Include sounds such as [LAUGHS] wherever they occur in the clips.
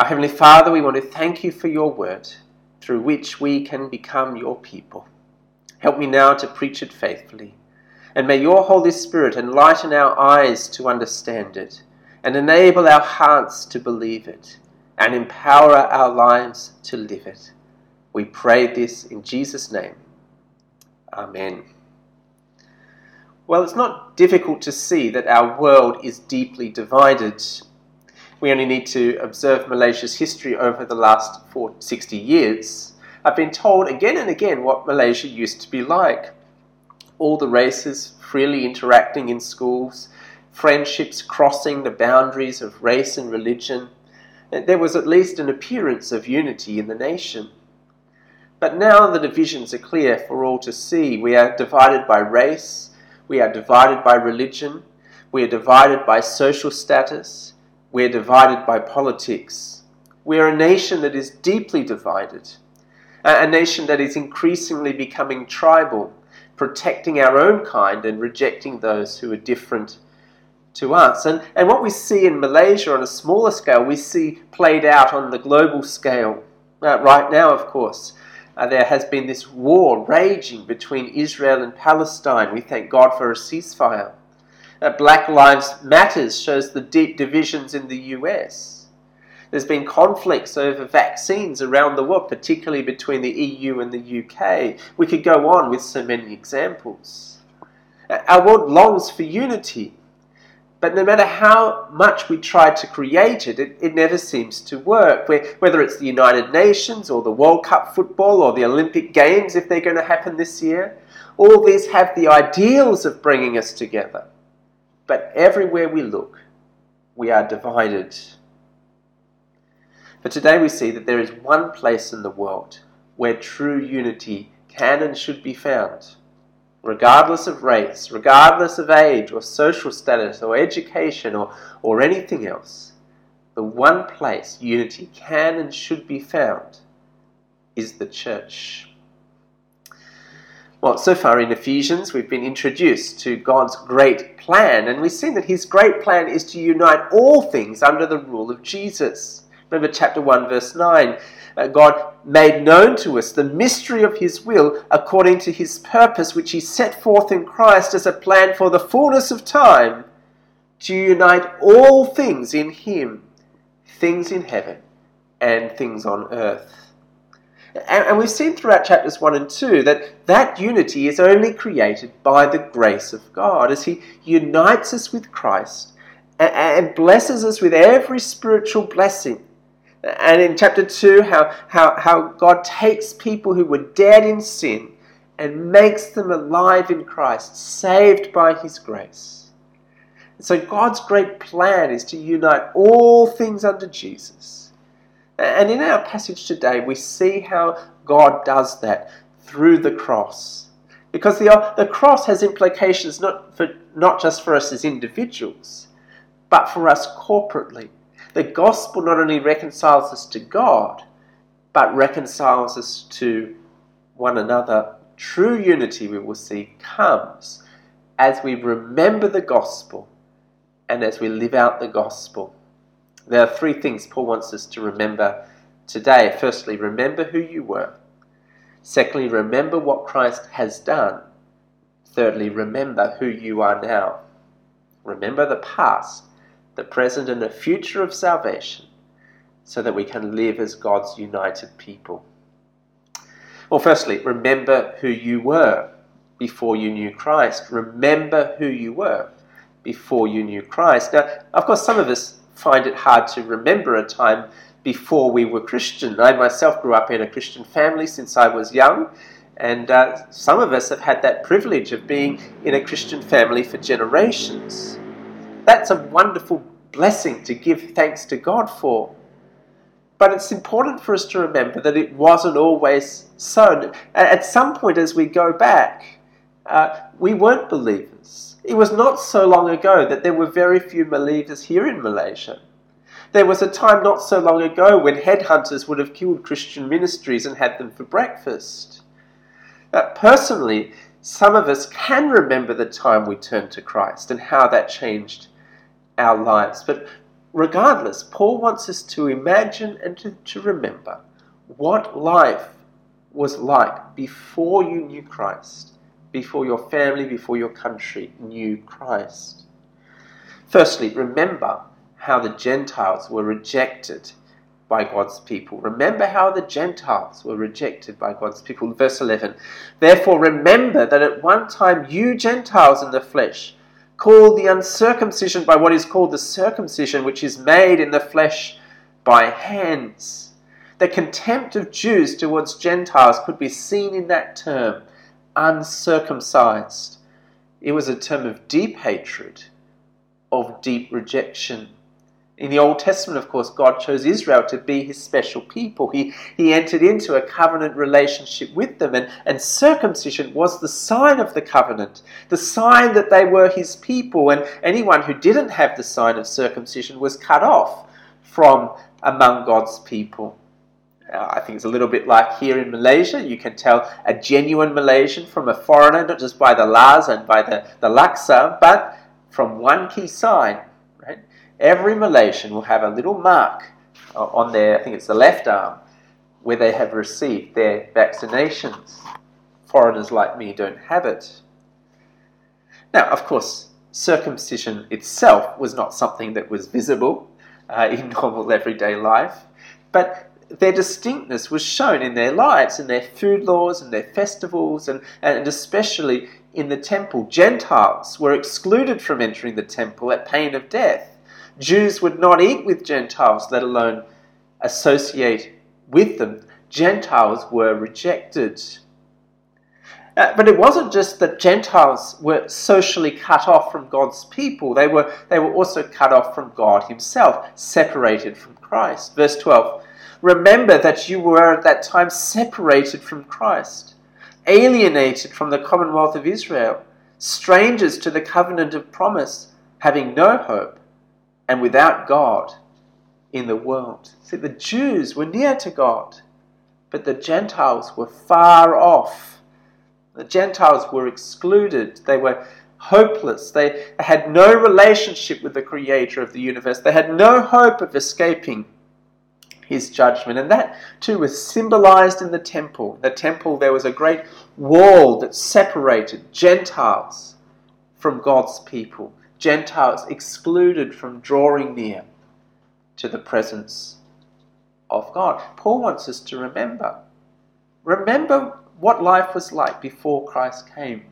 Our Heavenly Father, we want to thank you for your word, through which we can become your people. Help me now to preach it faithfully. And may your Holy Spirit enlighten our eyes to understand it, and enable our hearts to believe it, and empower our lives to live it. We pray this in Jesus' name. Amen. Well, it's not difficult to see that our world is deeply divided. We only need to observe Malaysia's history over the last 40, 60 years. I've been told again and again what Malaysia used to be like. All the races freely interacting in schools, friendships crossing the boundaries of race and religion. There was at least an appearance of unity in the nation. But now the divisions are clear for all to see. We are divided by race, we are divided by religion, we are divided by social status, we are divided by politics. We are a nation that is deeply divided, a nation that is increasingly becoming tribal, protecting our own kind and rejecting those who are different to us. And, and what we see in Malaysia on a smaller scale, we see played out on the global scale. Uh, right now, of course, uh, there has been this war raging between Israel and Palestine. We thank God for a ceasefire. Uh, Black Lives Matters shows the deep divisions in the US. There's been conflicts over vaccines around the world, particularly between the EU and the UK. We could go on with so many examples. Our world longs for unity, but no matter how much we try to create it, it, it never seems to work. Whether it's the United Nations or the World Cup football or the Olympic Games, if they're going to happen this year, all these have the ideals of bringing us together. But everywhere we look, we are divided. But today we see that there is one place in the world where true unity can and should be found. Regardless of race, regardless of age or social status or education or, or anything else, the one place unity can and should be found is the church. Well, so far in Ephesians, we've been introduced to God's great plan, and we've seen that His great plan is to unite all things under the rule of Jesus. Remember chapter 1, verse 9. Uh, God made known to us the mystery of His will according to His purpose, which He set forth in Christ as a plan for the fullness of time, to unite all things in Him, things in heaven and things on earth. And, and we've seen throughout chapters 1 and 2 that that unity is only created by the grace of God as He unites us with Christ and, and blesses us with every spiritual blessing. And in chapter 2, how, how, how God takes people who were dead in sin and makes them alive in Christ, saved by His grace. So God's great plan is to unite all things under Jesus and in our passage today, we see how God does that through the cross. Because the, the cross has implications not, for, not just for us as individuals, but for us corporately. The gospel not only reconciles us to God, but reconciles us to one another. True unity, we will see, comes as we remember the gospel and as we live out the gospel. There are three things Paul wants us to remember today. Firstly, remember who you were. Secondly, remember what Christ has done. Thirdly, remember who you are now. Remember the past, the present, and the future of salvation so that we can live as God's united people. Well, firstly, remember who you were before you knew Christ. Remember who you were before you knew Christ. Now, of course, some of us find it hard to remember a time before we were Christian. I myself grew up in a Christian family since I was young, and uh, some of us have had that privilege of being in a Christian family for generations. That's a wonderful blessing to give thanks to God for. But it's important for us to remember that it wasn't always so. At some point, as we go back, uh, we weren't believers. It was not so long ago that there were very few believers here in Malaysia. There was a time not so long ago when headhunters would have killed Christian ministries and had them for breakfast. Uh, personally, some of us can remember the time we turned to Christ and how that changed our lives. But regardless, Paul wants us to imagine and to, to remember what life was like before you knew Christ, before your family, before your country knew Christ. Firstly, remember how the Gentiles were rejected by God's people. Remember how the Gentiles were rejected by God's people. Verse 11 Therefore, remember that at one time you Gentiles in the flesh, called the uncircumcision by what is called the circumcision, which is made in the flesh by hands. The contempt of Jews towards Gentiles could be seen in that term, uncircumcised. It was a term of deep hatred, of deep rejection. In the Old Testament, of course, God chose Israel to be his special people. He, he entered into a covenant relationship with them, and, and circumcision was the sign of the covenant, the sign that they were his people, and anyone who didn't have the sign of circumcision was cut off from among God's people. Uh, I think it's a little bit like here in Malaysia. You can tell a genuine Malaysian from a foreigner, not just by the lars and by the, the laksa, but from one key sign Every Malaysian will have a little mark uh, on their, I think it's the left arm, where they have received their vaccinations. Foreigners like me don't have it. Now, of course, circumcision itself was not something that was visible uh, [LAUGHS] in normal everyday life, but their distinctness was shown in their lives, in their food laws, and their festivals, and, and especially in the temple. Gentiles were excluded from entering the temple at pain of death. Jews would not eat with Gentiles, let alone associate with them. Gentiles were rejected. Uh, but it wasn't just that Gentiles were socially cut off from God's people, they were, they were also cut off from God Himself, separated from Christ. Verse 12 Remember that you were at that time separated from Christ, alienated from the commonwealth of Israel, strangers to the covenant of promise, having no hope and without God in the world. See, the Jews were near to God, but the Gentiles were far off. The Gentiles were excluded. They were hopeless. They had no relationship with the Creator of the universe. They had no hope of escaping his judgment. And that too was symbolized in the temple. The temple, there was a great wall that separated Gentiles from God's people. Gentiles excluded from drawing near to the presence of God. Paul wants us to remember. Remember what life was like before Christ came.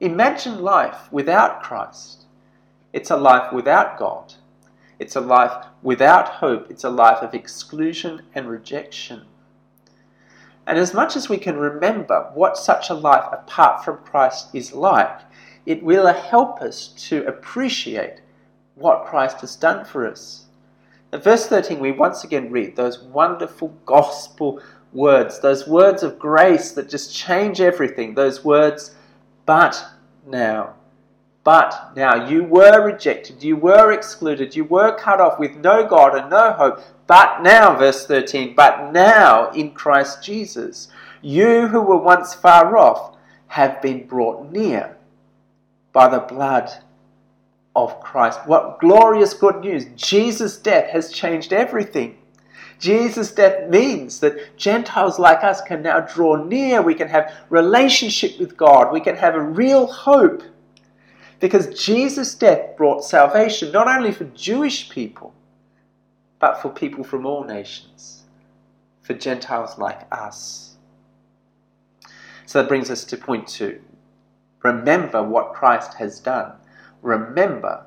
Imagine life without Christ. It's a life without God. It's a life without hope. It's a life of exclusion and rejection. And as much as we can remember what such a life apart from Christ is like, it will help us to appreciate what Christ has done for us. In verse 13, we once again read those wonderful gospel words, those words of grace that just change everything, those words, but now. But now you were rejected, you were excluded, you were cut off with no God and no hope. But now, verse 13, but now in Christ Jesus, you who were once far off have been brought near by the blood of Christ. What glorious good news! Jesus' death has changed everything. Jesus' death means that Gentiles like us can now draw near, we can have relationship with God, we can have a real hope. Because Jesus' death brought salvation not only for Jewish people, but for people from all nations, for Gentiles like us. So that brings us to point two. Remember what Christ has done. Remember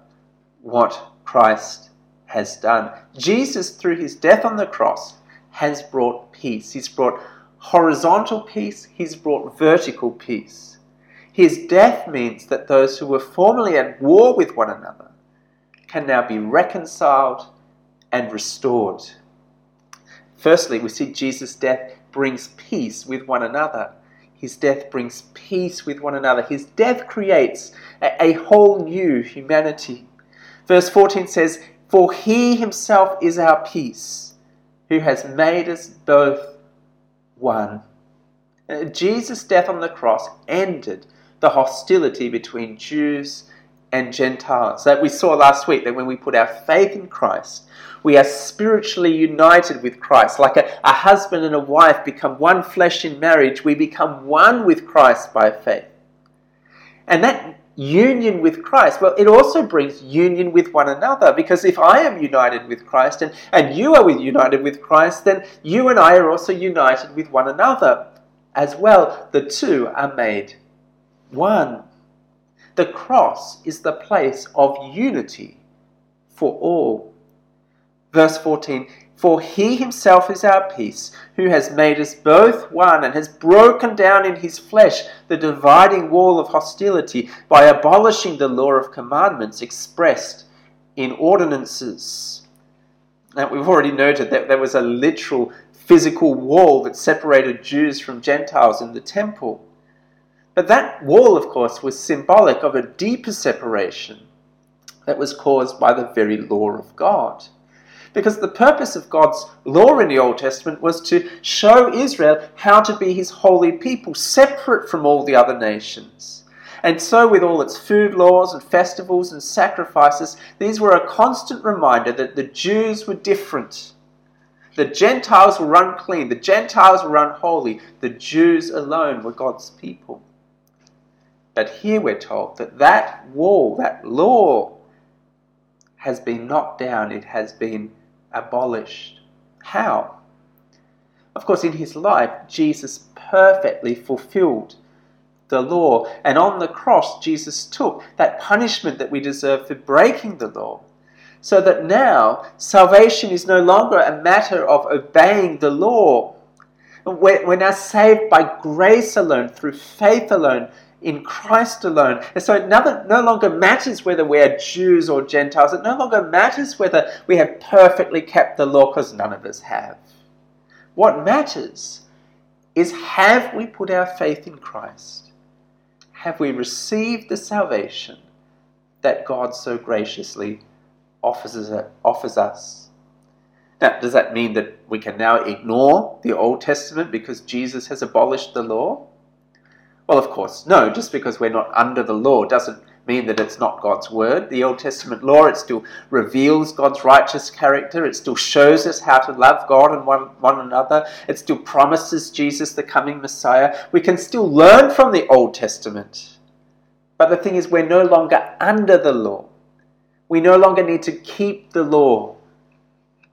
what Christ has done. Jesus, through his death on the cross, has brought peace. He's brought horizontal peace, he's brought vertical peace. His death means that those who were formerly at war with one another can now be reconciled and restored. Firstly, we see Jesus' death brings peace with one another. His death brings peace with one another. His death creates a, whole new humanity. Verse 14 says, For he himself is our peace, who has made us both one. Uh, Jesus' death on the cross ended the hostility between Jews and Gentiles. That we saw last week that when we put our faith in Christ, we are spiritually united with Christ. Like a, a husband and a wife become one flesh in marriage, we become one with Christ by faith. And that union with Christ, well, it also brings union with one another because if I am united with Christ and, and you are united with Christ, then you and I are also united with one another as well. The two are made one. The cross is the place of unity for all. Verse 14 for he himself is our peace, who has made us both one and has broken down in his flesh the dividing wall of hostility by abolishing the law of commandments expressed in ordinances. Now, we've already noted that there was a literal physical wall that separated Jews from Gentiles in the temple. But that wall, of course, was symbolic of a deeper separation that was caused by the very law of God because the purpose of God's law in the Old Testament was to show Israel how to be his holy people, separate from all the other nations. And so, with all its food laws and festivals and sacrifices, these were a constant reminder that the Jews were different. The Gentiles were unclean, the Gentiles were unholy, the Jews alone were God's people. But here we're told that that wall, that law, has been knocked down, it has been abolished. How? Of course, in his life, Jesus perfectly fulfilled the law. And on the cross, Jesus took that punishment that we deserve for breaking the law. So that now salvation is no longer a matter of obeying the law. We're, now saved by grace alone, through faith alone, in Christ alone. And so it no, longer matters whether we are Jews or Gentiles. It no longer matters whether we have perfectly kept the law, because none of us have. What matters is have we put our faith in Christ? Have we received the salvation that God so graciously offers us? Now, does that mean that we can now ignore the Old Testament because Jesus has abolished the law? Well, of course, no, just because we're not under the law doesn't mean that it's not God's word. The Old Testament law, it still reveals God's righteous character. It still shows us how to love God and one, one another. It still promises Jesus, the coming Messiah. We can still learn from the Old Testament. But the thing is, we're no longer under the law. We no longer need to keep the law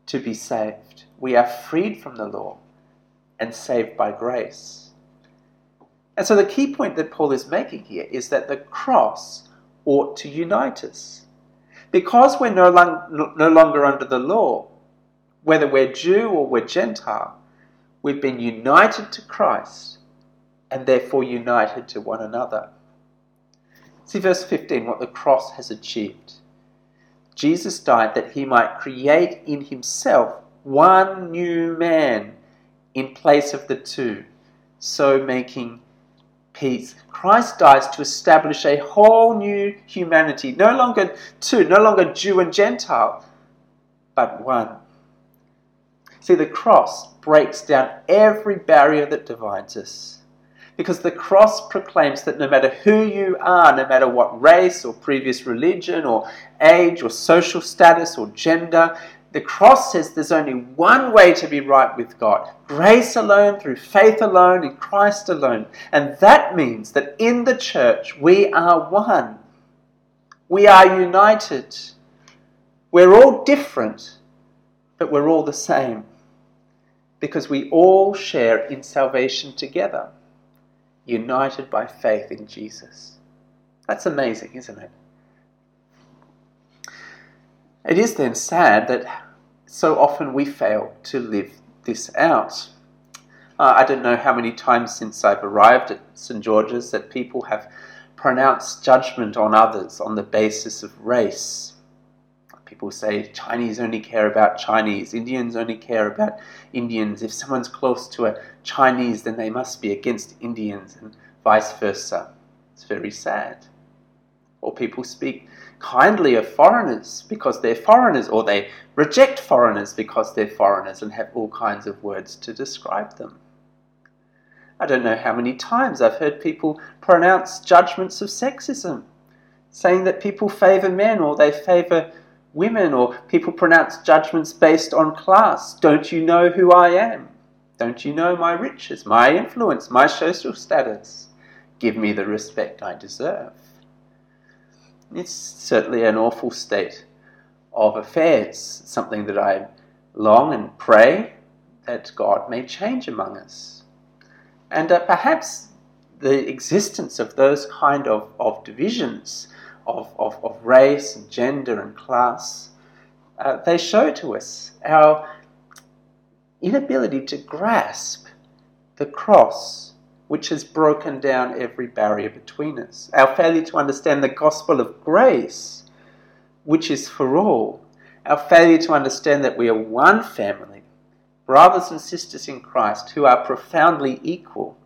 to be saved. We are freed from the law and saved by grace. And so the key point that Paul is making here is that the cross ought to unite us. Because we're no, long, no longer under the law, whether we're Jew or we're Gentile, we've been united to Christ and therefore united to one another. See verse 15, what the cross has achieved. Jesus died that he might create in himself one new man in place of the two, so making peace. Christ dies to establish a whole new humanity, no longer two, no longer Jew and Gentile, but one. See, the cross breaks down every barrier that divides us. Because the cross proclaims that no matter who you are, no matter what race or previous religion or age or social status or gender, the cross says there's only one way to be right with God grace alone, through faith alone, in Christ alone. And that means that in the church we are one. We are united. We're all different, but we're all the same because we all share in salvation together, united by faith in Jesus. That's amazing, isn't it? It is then sad that so often we fail to live this out. Uh, I don't know how many times since I've arrived at St. George's that people have pronounced judgment on others on the basis of race. People say Chinese only care about Chinese, Indians only care about Indians. If someone's close to a Chinese, then they must be against Indians, and vice versa. It's very sad. Or people speak kindly of foreigners because they're foreigners, or they reject foreigners because they're foreigners and have all kinds of words to describe them. I don't know how many times I've heard people pronounce judgments of sexism saying that people favour men or they favour women or people pronounce judgments based on class. Don't you know who I am? Don't you know my riches, my influence, my social status? Give me the respect I deserve. It's certainly an awful state of affairs, something that I long and pray that God may change among us. And uh, perhaps the existence of those kind of, of divisions of, of, of race and gender and class, uh, they show to us our inability to grasp the cross which has broken down every barrier between us, our failure to understand the gospel of grace, which is for all, our failure to understand that we are one family, brothers and sisters in Christ who are profoundly equal,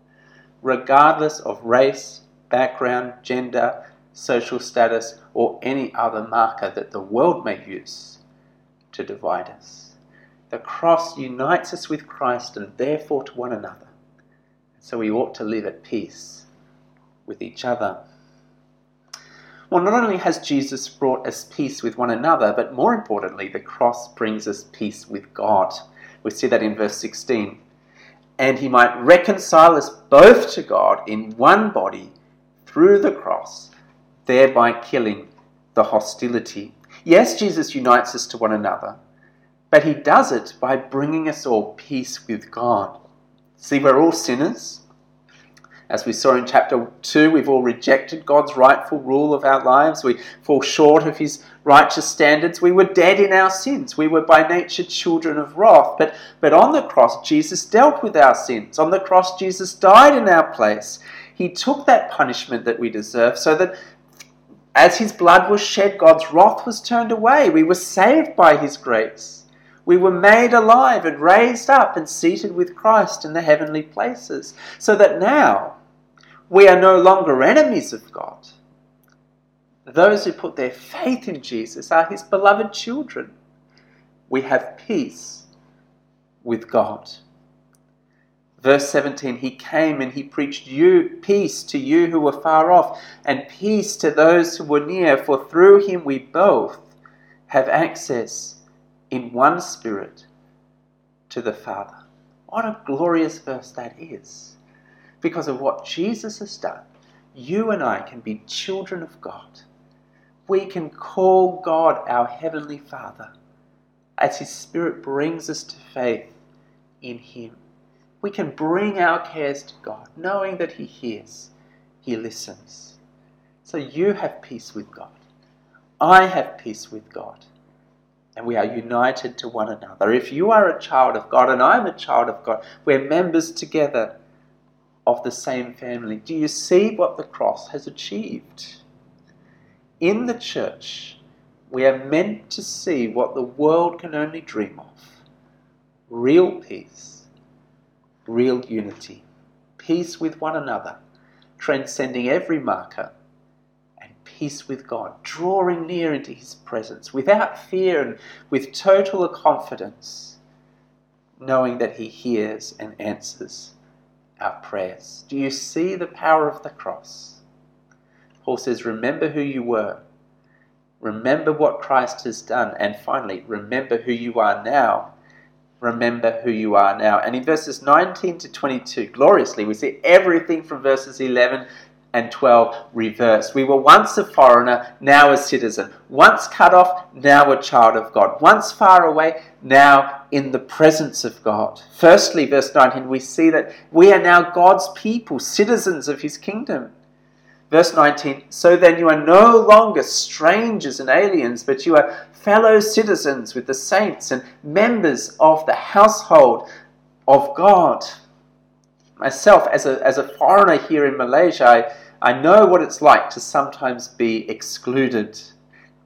regardless of race, background, gender, social status, or any other marker that the world may use to divide us. The cross unites us with Christ and therefore to one another. So we ought to live at peace with each other. Well, not only has Jesus brought us peace with one another, but more importantly, the cross brings us peace with God. We see that in verse 16. And he might reconcile us both to God in one body through the cross, thereby killing the hostility. Yes, Jesus unites us to one another, but he does it by bringing us all peace with God. See, we're all sinners. As we saw in chapter 2, we've all rejected God's rightful rule of our lives. We fall short of His righteous standards. We were dead in our sins. We were by nature children of wrath. But, but on the cross, Jesus dealt with our sins. On the cross, Jesus died in our place. He took that punishment that we deserve so that as His blood was shed, God's wrath was turned away. We were saved by His grace. We were made alive and raised up and seated with Christ in the heavenly places, so that now we are no longer enemies of God. Those who put their faith in Jesus are his beloved children. We have peace with God. Verse 17 He came and he preached you peace to you who were far off, and peace to those who were near, for through him we both have access in one spirit to the Father. What a glorious verse that is. Because of what Jesus has done, you and I can be children of God. We can call God our Heavenly Father as His Spirit brings us to faith in Him. We can bring our cares to God, knowing that He hears, He listens. So you have peace with God. I have peace with God and we are united to one another. If you are a child of God and I'm a child of God, we're members together of the same family. Do you see what the cross has achieved? In the church, we are meant to see what the world can only dream of real peace, real unity, peace with one another, transcending every marker peace with God, drawing near into His presence without fear and with total confidence, knowing that He hears and answers our prayers. Do you see the power of the cross? Paul says, Remember who you were. Remember what Christ has done. And finally, remember who you are now. Remember who you are now. And in verses 19 to 22, gloriously, we see everything from verses 11 and 12 reversed. We were once a foreigner, now a citizen. Once cut off, now a child of God. Once far away, now in the presence of God. Firstly, verse 19, we see that we are now God's people, citizens of his kingdom. Verse 19, so then you are no longer strangers and aliens, but you are fellow citizens with the saints and members of the household of God. Myself, as a, as a foreigner here in Malaysia, I, I know what it's like to sometimes be excluded.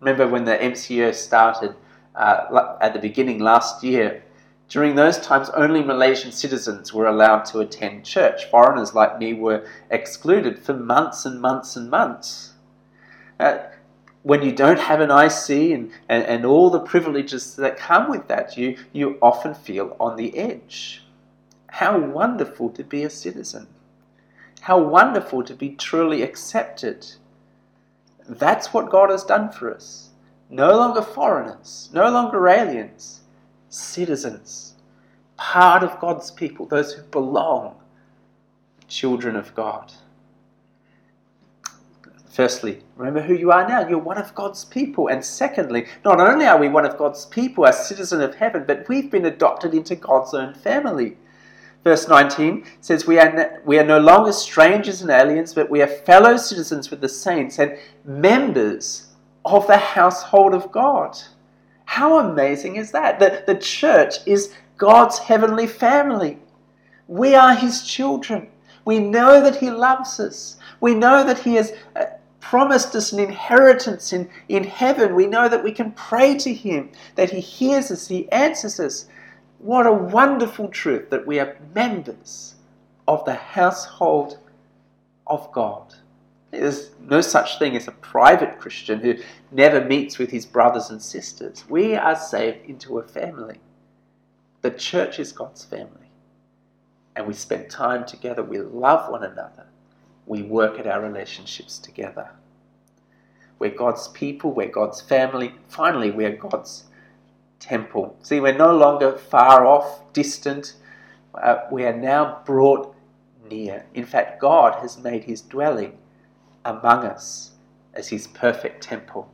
Remember when the MCO started uh, at the beginning last year? During those times, only Malaysian citizens were allowed to attend church. Foreigners like me were excluded for months and months and months. Uh, when you don't have an IC and, and, and all the privileges that come with that, you, you often feel on the edge. How wonderful to be a citizen! How wonderful to be truly accepted. That's what God has done for us. No longer foreigners, no longer aliens, citizens, part of God's people, those who belong, children of God. Firstly, remember who you are now. You're one of God's people. And secondly, not only are we one of God's people, a citizen of heaven, but we've been adopted into God's own family. Verse 19 says, we are, we are no longer strangers and aliens, but we are fellow citizens with the saints and members of the household of God. How amazing is that? The, the church is God's heavenly family. We are His children. We know that He loves us. We know that He has uh, promised us an inheritance in, in heaven. We know that we can pray to Him, that He hears us, He answers us. What a wonderful truth that we are members of the household of God. There's no such thing as a private Christian who never meets with his brothers and sisters. We are saved into a family. The church is God's family. And we spend time together. We love one another we work at our relationships together. We're God's people, we're God's family. Finally, we're God's temple. See, we're no longer far off, distant. Uh, we are now brought near. In fact, God has made his dwelling among us as his perfect temple.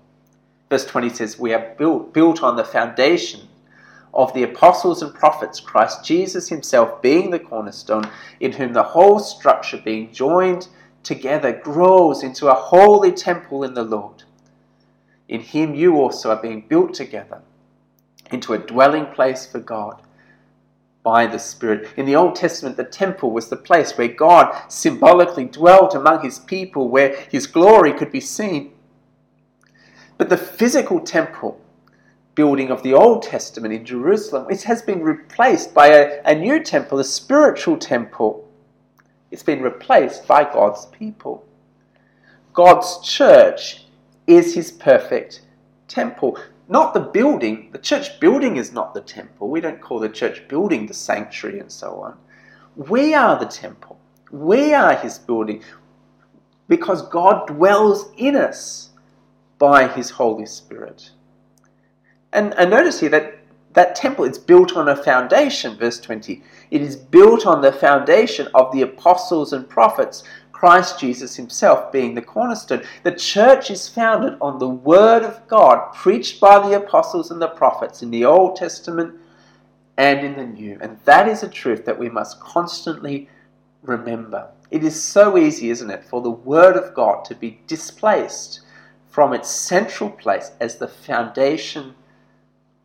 Verse 20 says, We are built, built on the foundation of the apostles and prophets, Christ Jesus himself being the cornerstone, in whom the whole structure being joined together grows into a holy temple in the Lord. In him you also are being built together into a dwelling place for God by the Spirit. In the Old Testament, the temple was the place where God symbolically dwelt among his people, where his glory could be seen. But the physical temple building of the Old Testament in Jerusalem, it has been replaced by a, a new temple, a spiritual temple it's been replaced by God's people. God's church is his perfect temple. Not the building. The church building is not the temple. We don't call the church building the sanctuary and so on. We are the temple. We are his building because God dwells in us by his Holy Spirit. And, and notice here that that temple is built on a foundation, verse 20. It is built on the foundation of the apostles and prophets, Christ Jesus himself being the cornerstone. The church is founded on the word of God preached by the apostles and the prophets in the Old Testament and in the New. And that is a truth that we must constantly remember. It is so easy, isn't it, for the word of God to be displaced from its central place as the foundation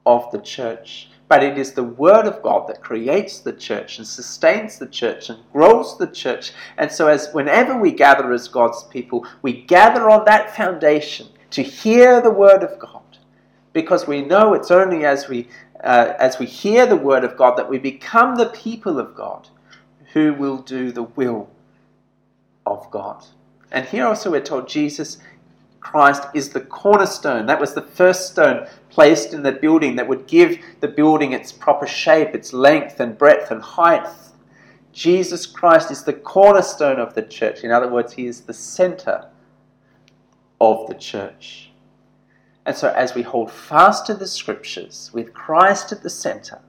of the church. But it is the Word of God that creates the church and sustains the church and grows the church. And so, as whenever we gather as God's people, we gather on that foundation to hear the Word of God, because we know it's only as we uh, as we hear the Word of God that we become the people of God, who will do the will of God. And here also we're told Jesus Christ is the cornerstone. That was the first stone placed in the building that would give the building its proper shape, its length and breadth and height. Jesus Christ is the cornerstone of the church. In other words, he is the center of the church. And so, as we hold fast to the scriptures with Christ at the center,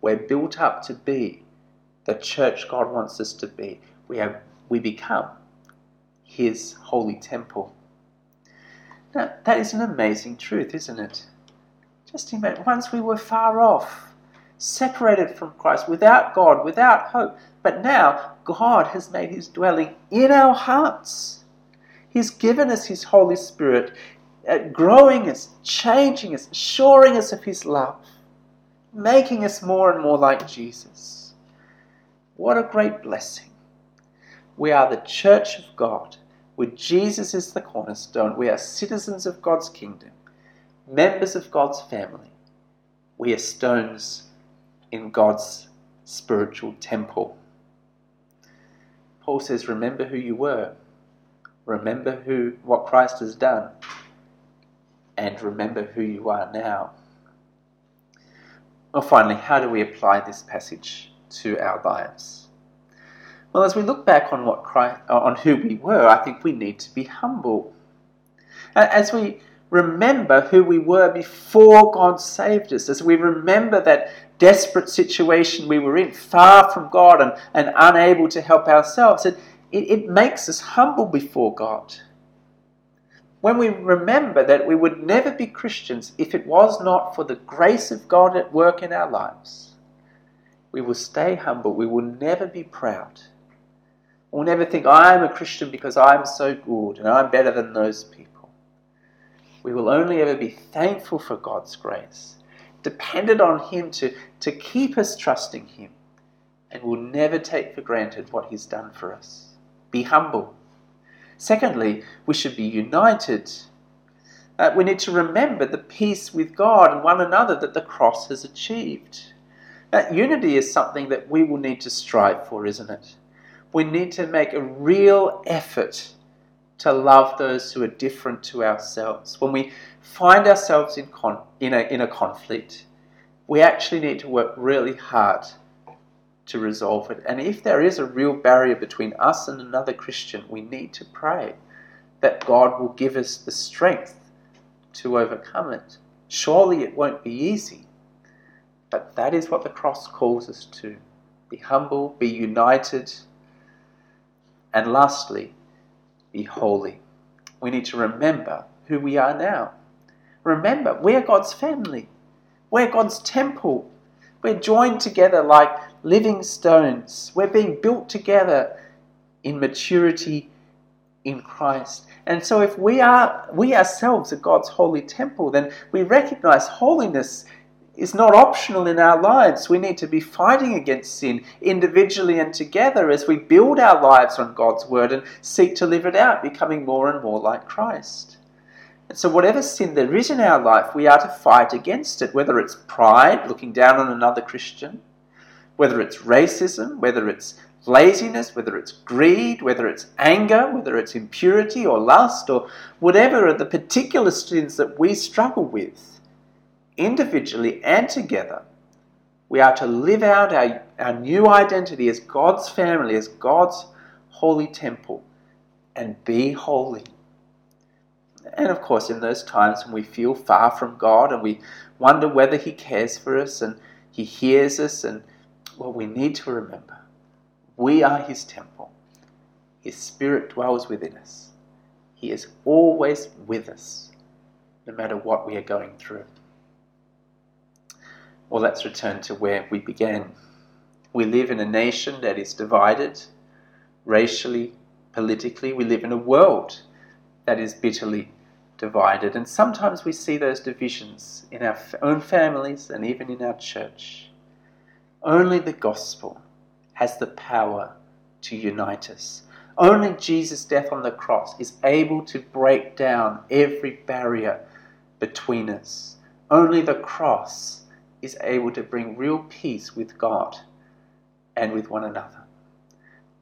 we're built up to be the church God wants us to be. We, have, we become his holy temple. Now, that is an amazing truth, isn't it? Just imagine, once we were far off, separated from Christ, without God, without hope. But now, God has made his dwelling in our hearts. He's given us his Holy Spirit, uh, growing us, changing us, assuring us of his love, making us more and more like Jesus. What a great blessing. We are the church of God where Jesus is the cornerstone. We are citizens of God's kingdom, members of God's family. We are stones in God's spiritual temple. Paul says, Remember who you were, remember who, what Christ has done, and remember who you are now. Well, finally, how do we apply this passage to our lives? Well, as we look back on what Christ, uh, on who we were, I think we need to be humble. As we remember who we were before God saved us, as we remember that desperate situation we were in, far from God and, and unable to help ourselves, it, it, it makes us humble before God. When we remember that we would never be Christians if it was not for the grace of God at work in our lives, we will stay humble. We will never be proud. We'll never think, I'm a Christian because I'm so good and I'm better than those people. We will only ever be thankful for God's grace, dependent on Him to, to keep us trusting Him, and will never take for granted what He's done for us. Be humble. Secondly, we should be united. Uh, we need to remember the peace with God and one another that the cross has achieved. That unity is something that we will need to strive for, isn't it? We need to make a real effort to love those who are different to ourselves. When we find ourselves in, con- in, a, in a conflict, we actually need to work really hard to resolve it. And if there is a real barrier between us and another Christian, we need to pray that God will give us the strength to overcome it. Surely it won't be easy, but that is what the cross calls us to be humble, be united, and lastly, be holy. We need to remember who we are now. Remember, we're God's family, we're God's temple. We're joined together like living stones. We're being built together in maturity in Christ. And so if we are we ourselves are God's holy temple, then we recognize holiness is not optional in our lives. We need to be fighting against sin individually and together as we build our lives on God's word and seek to live it out, becoming more and more like Christ. And so, whatever sin there is in our life, we are to fight against it, whether it's pride, looking down on another Christian, whether it's racism, whether it's laziness, whether it's greed, whether it's anger, whether it's impurity or lust, or whatever are the particular sins that we struggle with individually and together, we are to live out our, our new identity as God's family, as God's holy temple, and be holy. And of course, in those times when we feel far from God and we wonder whether He cares for us and He hears us, and well, we need to remember we are His temple. His Spirit dwells within us. He is always with us, no matter what we are going through. Well, let's return to where we began. We live in a nation that is divided racially, politically. We live in a world that is bitterly divided. And sometimes we see those divisions in our own families and even in our church. Only the gospel has the power to unite us. Only Jesus' death on the cross is able to break down every barrier between us. Only the cross is able to bring real peace with God and with one another.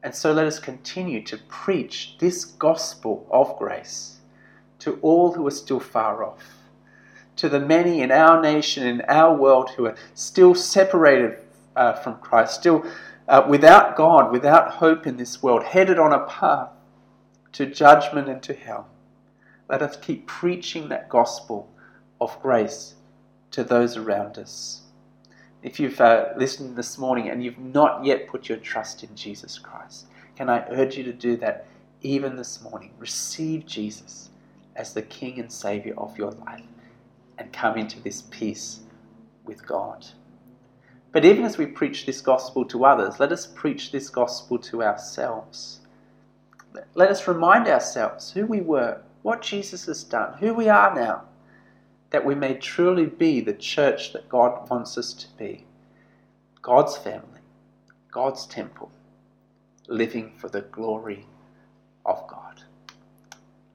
And so let us continue to preach this gospel of grace to all who are still far off, to the many in our nation, in our world who are still separated uh, from Christ, still uh, without God, without hope in this world, headed on a path to judgment and to hell. Let us keep preaching that gospel of grace to those around us. If you've uh, listened this morning and you've not yet put your trust in Jesus Christ, can I urge you to do that even this morning? Receive Jesus as the King and Savior of your life and come into this peace with God. But even as we preach this gospel to others, let us preach this gospel to ourselves. Let us remind ourselves who we were, what Jesus has done, who we are now that we may truly be the church that God wants us to be God's family, God's temple, living for the glory of God.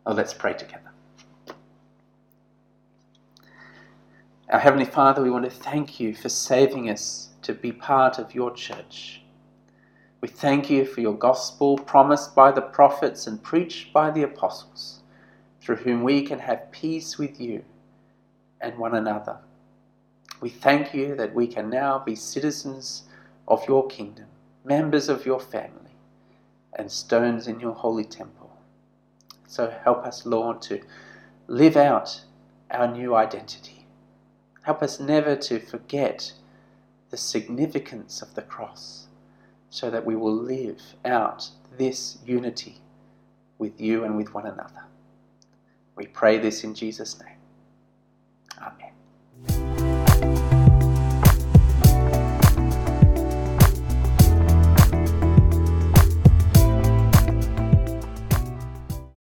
Oh, let's pray together. Our Heavenly Father, we want to thank you for saving us to be part of your church. We thank you for your gospel promised by the prophets and preached by the apostles, through whom we can have peace with you and one another. We thank you that we can now be citizens of your kingdom, members of your family, and stones in your holy temple. So help us, Lord, to live out our new identity. Help us never to forget the significance of the cross so that we will live out this unity with you and with one another. We pray this in Jesus' name.